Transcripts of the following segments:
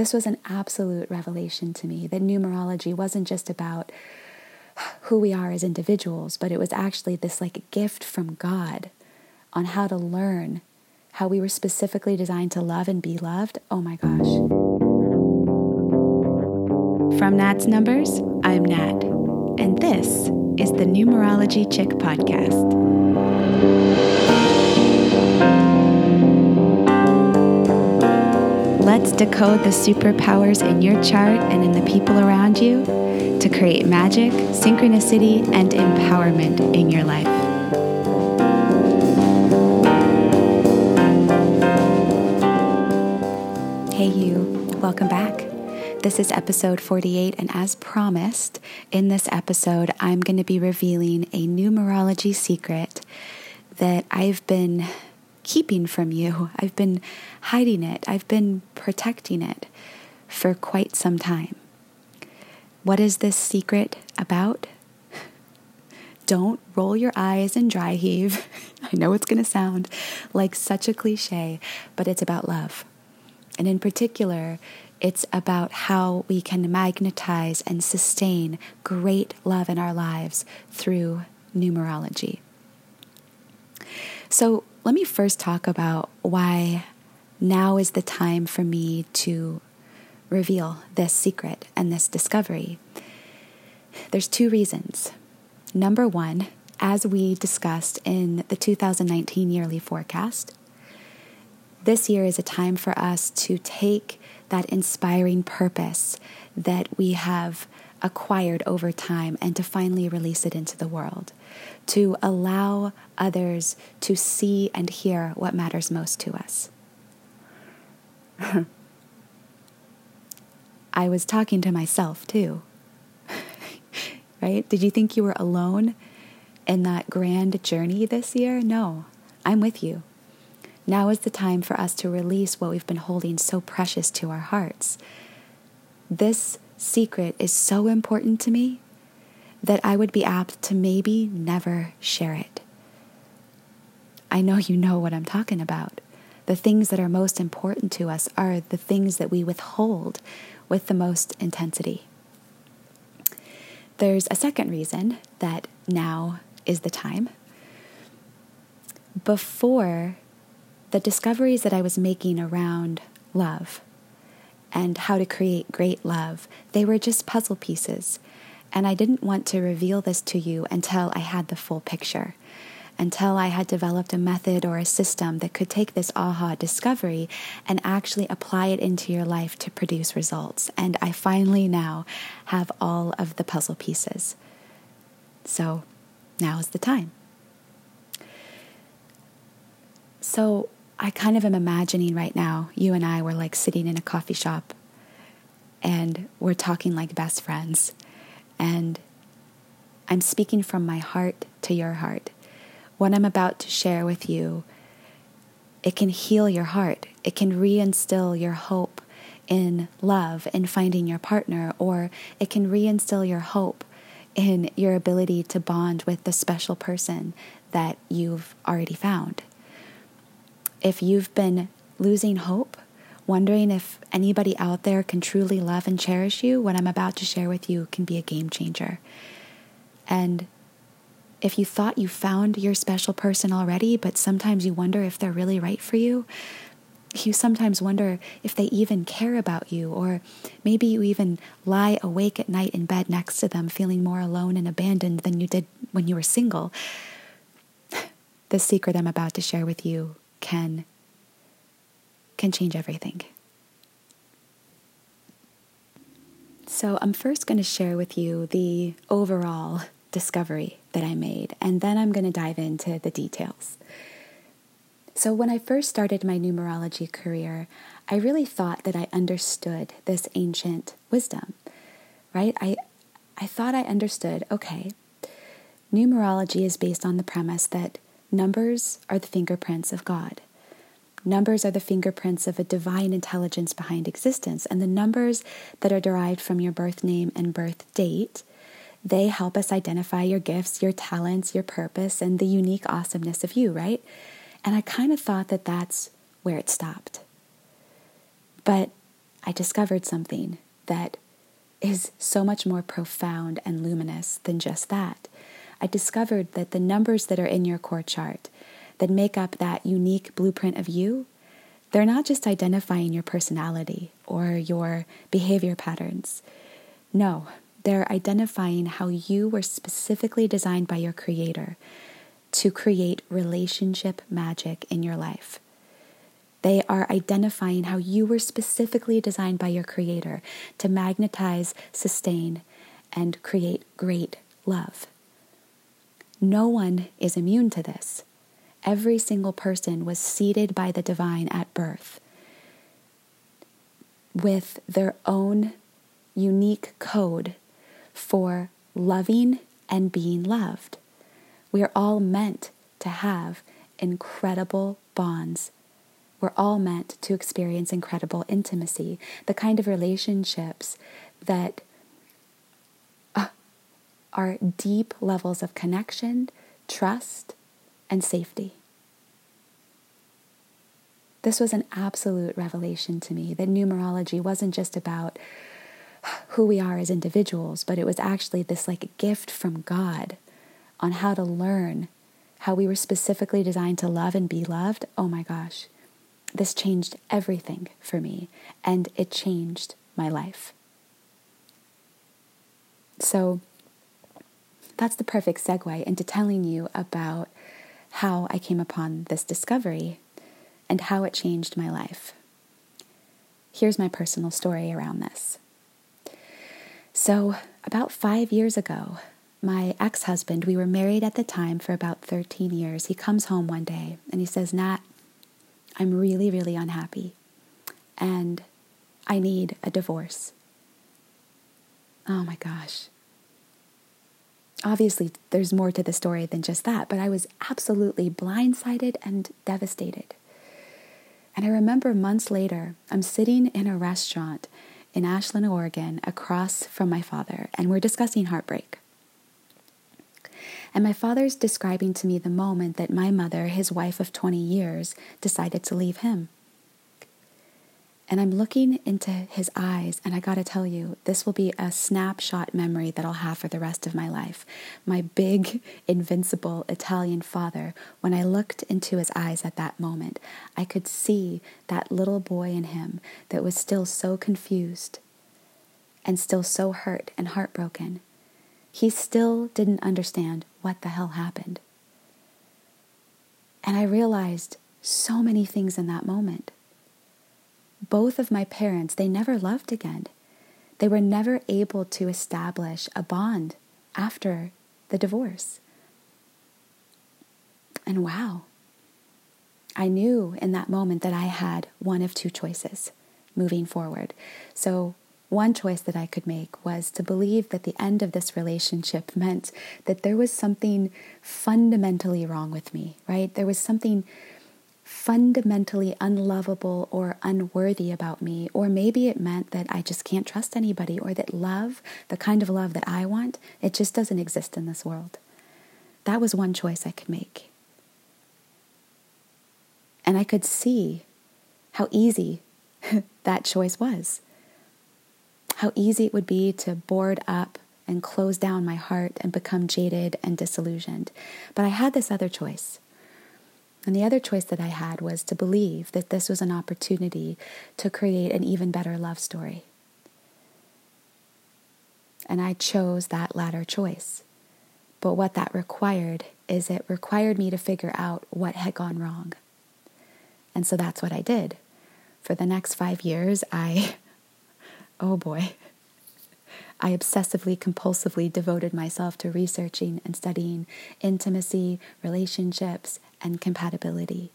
this was an absolute revelation to me that numerology wasn't just about who we are as individuals, but it was actually this like gift from God on how to learn how we were specifically designed to love and be loved. Oh my gosh. From Nat's Numbers, I'm Nat, and this is the Numerology Chick Podcast. Let's decode the superpowers in your chart and in the people around you to create magic, synchronicity, and empowerment in your life. Hey, you, welcome back. This is episode 48, and as promised, in this episode, I'm going to be revealing a numerology secret that I've been keeping from you. I've been hiding it, I've been protecting it for quite some time. What is this secret about? Don't roll your eyes and dry heave. I know it's going to sound like such a cliche, but it's about love. And in particular, it's about how we can magnetize and sustain great love in our lives through numerology. So, let me first talk about why now is the time for me to reveal this secret and this discovery. There's two reasons. Number one, as we discussed in the 2019 yearly forecast, this year is a time for us to take that inspiring purpose that we have acquired over time and to finally release it into the world to allow others to see and hear what matters most to us. I was talking to myself too. right? Did you think you were alone in that grand journey this year? No, I'm with you. Now is the time for us to release what we've been holding so precious to our hearts. This secret is so important to me that I would be apt to maybe never share it. I know you know what I'm talking about. The things that are most important to us are the things that we withhold with the most intensity. There's a second reason that now is the time. Before the discoveries that I was making around love and how to create great love, they were just puzzle pieces and I didn't want to reveal this to you until I had the full picture, until I had developed a method or a system that could take this aha discovery and actually apply it into your life to produce results. And I finally now have all of the puzzle pieces. So now is the time. So I kind of am imagining right now, you and I were like sitting in a coffee shop and we're talking like best friends and I'm speaking from my heart to your heart. What I'm about to share with you, it can heal your heart. It can reinstill your hope in love, in finding your partner, or it can reinstill your hope in your ability to bond with the special person that you've already found. If you've been losing hope, wondering if anybody out there can truly love and cherish you, what I'm about to share with you can be a game changer. And if you thought you found your special person already, but sometimes you wonder if they're really right for you, you sometimes wonder if they even care about you, or maybe you even lie awake at night in bed next to them, feeling more alone and abandoned than you did when you were single. The secret I'm about to share with you can can change everything. So, I'm first going to share with you the overall discovery that I made, and then I'm going to dive into the details. So, when I first started my numerology career, I really thought that I understood this ancient wisdom, right? I, I thought I understood okay, numerology is based on the premise that numbers are the fingerprints of God. Numbers are the fingerprints of a divine intelligence behind existence, and the numbers that are derived from your birth name and birth date, they help us identify your gifts, your talents, your purpose, and the unique awesomeness of you, right? And I kind of thought that that's where it stopped. But I discovered something that is so much more profound and luminous than just that. I discovered that the numbers that are in your core chart that make up that unique blueprint of you, they're not just identifying your personality or your behavior patterns. No, they're identifying how you were specifically designed by your creator to create relationship magic in your life. They are identifying how you were specifically designed by your creator to magnetize, sustain, and create great love. No one is immune to this. Every single person was seeded by the divine at birth with their own unique code for loving and being loved. We are all meant to have incredible bonds. We're all meant to experience incredible intimacy, the kind of relationships that are deep levels of connection, trust, and safety. This was an absolute revelation to me that numerology wasn't just about who we are as individuals, but it was actually this like gift from God on how to learn how we were specifically designed to love and be loved. Oh my gosh, this changed everything for me, and it changed my life. So that's the perfect segue into telling you about how I came upon this discovery and how it changed my life. Here's my personal story around this. So, about five years ago, my ex husband, we were married at the time for about 13 years. He comes home one day and he says, Nat, I'm really, really unhappy and I need a divorce. Oh my gosh. Obviously, there's more to the story than just that, but I was absolutely blindsided and devastated. And I remember months later, I'm sitting in a restaurant in Ashland, Oregon, across from my father, and we're discussing heartbreak. And my father's describing to me the moment that my mother, his wife of 20 years, decided to leave him. And I'm looking into his eyes, and I gotta tell you, this will be a snapshot memory that I'll have for the rest of my life. My big, invincible Italian father, when I looked into his eyes at that moment, I could see that little boy in him that was still so confused and still so hurt and heartbroken. He still didn't understand what the hell happened. And I realized so many things in that moment both of my parents, they never loved again. They were never able to establish a bond after the divorce. And wow, I knew in that moment that I had one of two choices moving forward. So, one choice that I could make was to believe that the end of this relationship meant that there was something fundamentally wrong with me, right? There was something fundamentally unlovable or unworthy about me. Or maybe it meant that I just can't trust anybody, or that love, the kind of love that I want, it just doesn't exist in this world. That was one choice I could make. And I could see how easy that choice was. How easy it would be to board up and close down my heart and become jaded and disillusioned. But I had this other choice. And the other choice that I had was to believe that this was an opportunity to create an even better love story. And I chose that latter choice. But what that required is it required me to figure out what had gone wrong. And so that's what I did. For the next five years, I, oh boy, I obsessively, compulsively devoted myself to researching and studying intimacy, relationships, and compatibility.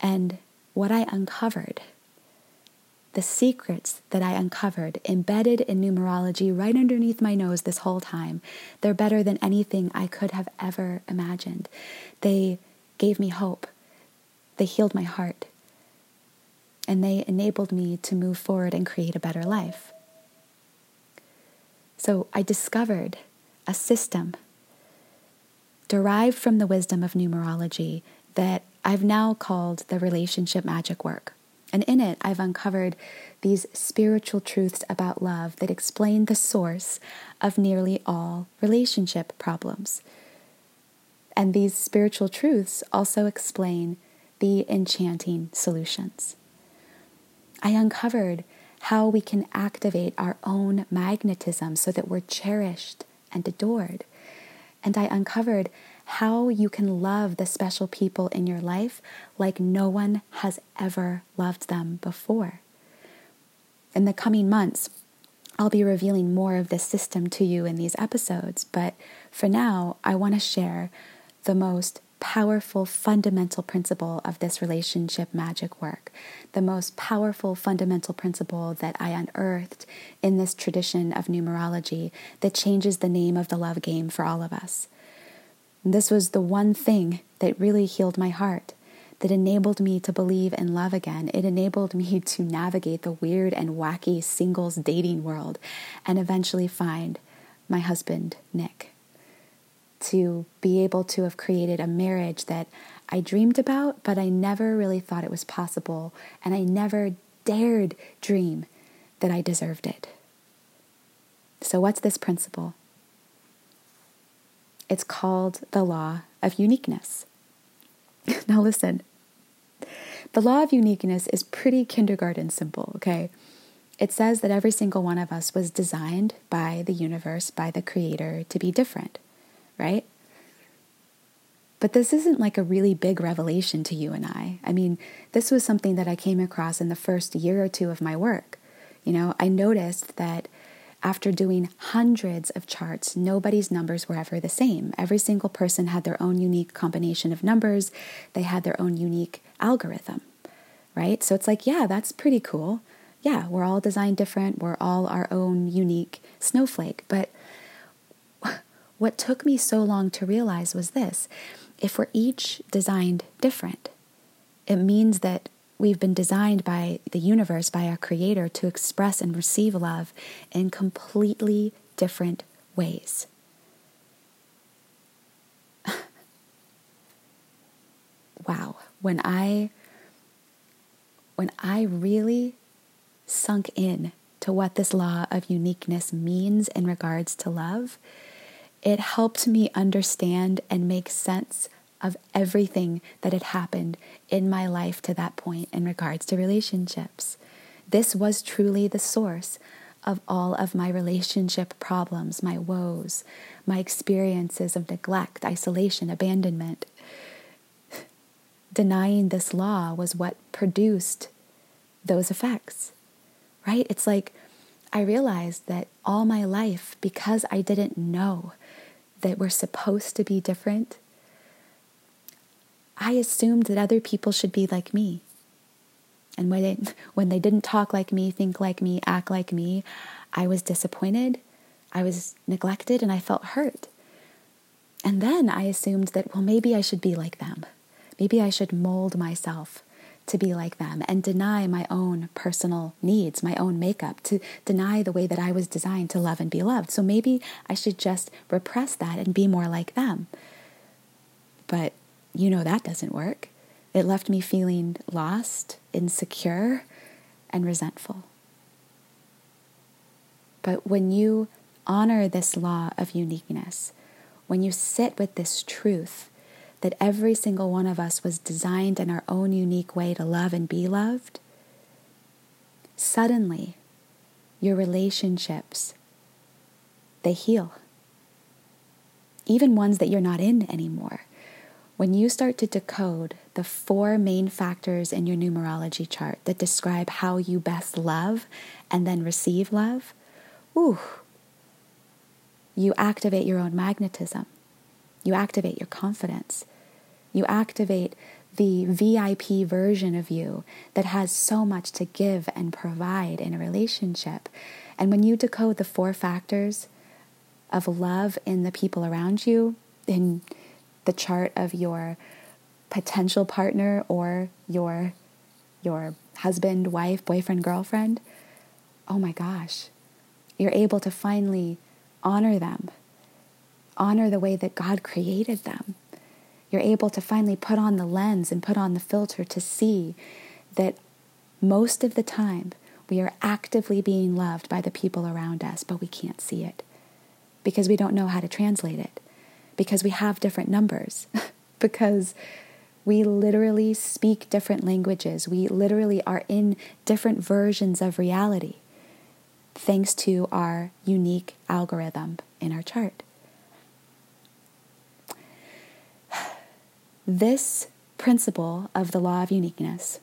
And what I uncovered, the secrets that I uncovered embedded in numerology right underneath my nose this whole time, they're better than anything I could have ever imagined. They gave me hope, they healed my heart, and they enabled me to move forward and create a better life. So I discovered a system derived from the wisdom of numerology that I've now called the relationship magic work. And in it, I've uncovered these spiritual truths about love that explain the source of nearly all relationship problems. And these spiritual truths also explain the enchanting solutions. I uncovered how we can activate our own magnetism so that we're cherished and adored. And I uncovered how you can love the special people in your life like no one has ever loved them before. In the coming months, I'll be revealing more of this system to you in these episodes, but for now, I want to share the most powerful fundamental principle of this relationship magic work, the most powerful fundamental principle that I unearthed in this tradition of numerology that changes the name of the love game for all of us. This was the one thing that really healed my heart, that enabled me to believe in love again. It enabled me to navigate the weird and wacky singles dating world and eventually find my husband, Nick to be able to have created a marriage that I dreamed about, but I never really thought it was possible, and I never dared dream that I deserved it. So, what's this principle? It's called the law of uniqueness. now, listen, the law of uniqueness is pretty kindergarten simple, okay? It says that every single one of us was designed by the universe, by the creator, to be different right? But this isn't like a really big revelation to you and I. I mean, this was something that I came across in the first year or two of my work. You know, I noticed that after doing hundreds of charts, nobody's numbers were ever the same. Every single person had their own unique combination of numbers, they had their own unique algorithm, right? So it's like, yeah, that's pretty cool. Yeah, we're all designed different, we're all our own unique snowflake. But what took me so long to realize was this if we're each designed different, it means that we've been designed by the universe, by our creator, to express and receive love in completely different ways. wow, when I when I really sunk in to what this law of uniqueness means in regards to love, it helped me understand and make sense of everything that had happened in my life to that point in regards to relationships. This was truly the source of all of my relationship problems, my woes, my experiences of neglect, isolation, abandonment. Denying this law was what produced those effects, right? It's like I realized that all my life, because I didn't know that we're supposed to be different, I assumed that other people should be like me. And when they, when they didn't talk like me, think like me, act like me, I was disappointed, I was neglected, and I felt hurt. And then I assumed that, well, maybe I should be like them. Maybe I should mold myself to be like them and deny my own personal needs, my own makeup, to deny the way that I was designed to love and be loved. So maybe I should just repress that and be more like them. But you know that doesn't work. It left me feeling lost, insecure, and resentful. But when you honor this law of uniqueness, when you sit with this truth, that every single one of us was designed in our own unique way to love and be loved, suddenly your relationships they heal. Even ones that you're not in anymore. When you start to decode the four main factors in your numerology chart that describe how you best love and then receive love, ooh, you activate your own magnetism. You activate your confidence. You activate the VIP version of you that has so much to give and provide in a relationship. And when you decode the four factors of love in the people around you, in the chart of your potential partner or your your husband, wife, boyfriend, girlfriend, oh my gosh, you're able to finally honor them. Honor the way that God created them you're able to finally put on the lens and put on the filter to see that Most of the time, we are actively being loved by the people around us, but we can't see it because we don't know how to translate it, because we have different numbers, because we literally speak different languages. We literally are in different versions of reality thanks to our unique algorithm in our chart. This principle of the law of uniqueness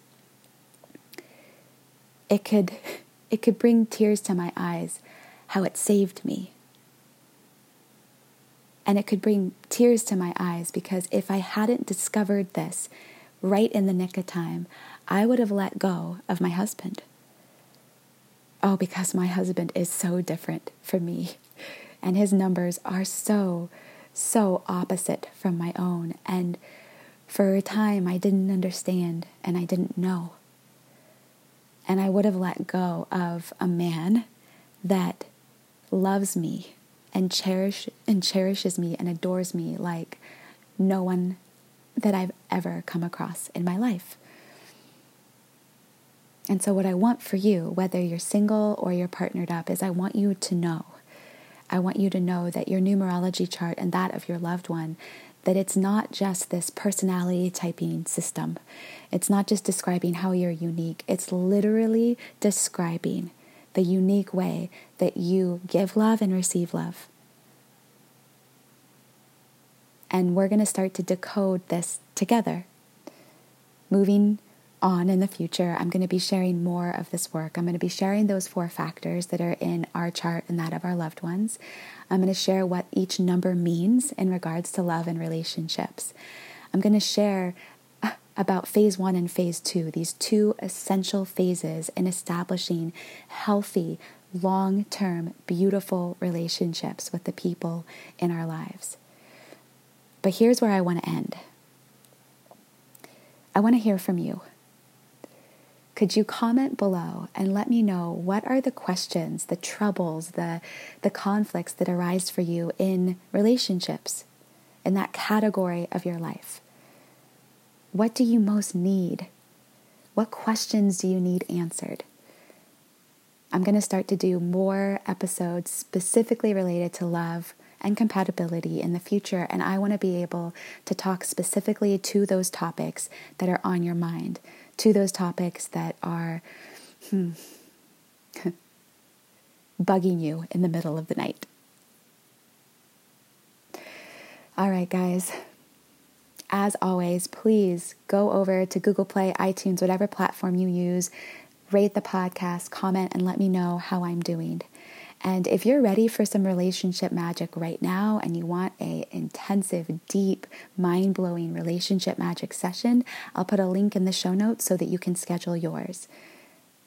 it could it could bring tears to my eyes how it saved me and it could bring tears to my eyes because if I hadn't discovered this right in the nick of time, I would have let go of my husband. Oh, because my husband is so different from me, and his numbers are so, so opposite from my own. And for a time, I didn't understand and I didn't know. And I would have let go of a man that loves me and cherish and cherishes me and adores me like no one that I've ever come across in my life. And so what I want for you, whether you're single or you're partnered up, is I want you to know. I want you to know that your numerology chart and that of your loved one that it's not just this personality typing system. It's not just describing how you're unique. It's literally describing the unique way that you give love and receive love. And we're going to start to decode this together. Moving on in the future, I'm going to be sharing more of this work. I'm going to be sharing those four factors that are in our chart and that of our loved ones. I'm going to share what each number means in regards to love and relationships. I'm going to share uh, about phase one and phase two, these two essential phases in establishing healthy, long term, beautiful relationships with the people in our lives. But here's where I want to end I want to hear from you. Could you comment below and let me know what are the questions, the troubles, the, the conflicts that arise for you in relationships, in that category of your life? What do you most need? What questions do you need answered? I'm going to start to do more episodes specifically related to love and compatibility in the future, and I want to be able to talk specifically to those topics that are on your mind, to those topics that are hmm, bugging you in the middle of the night. All right, guys as always, please go over to Google Play, iTunes, whatever platform you use, rate the podcast, comment, and let me know how I'm doing. And if you're ready for some relationship magic right now and you want a intensive, deep, mind-blowing relationship magic session, I'll put a link in the show notes so that you can schedule yours.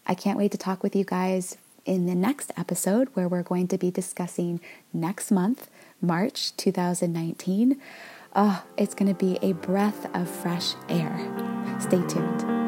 I can't wait to talk with you guys in the next episode where we're going to be discussing next month, March 2019 Oh, ah, it's going to be a breath of fresh air. Stay tuned.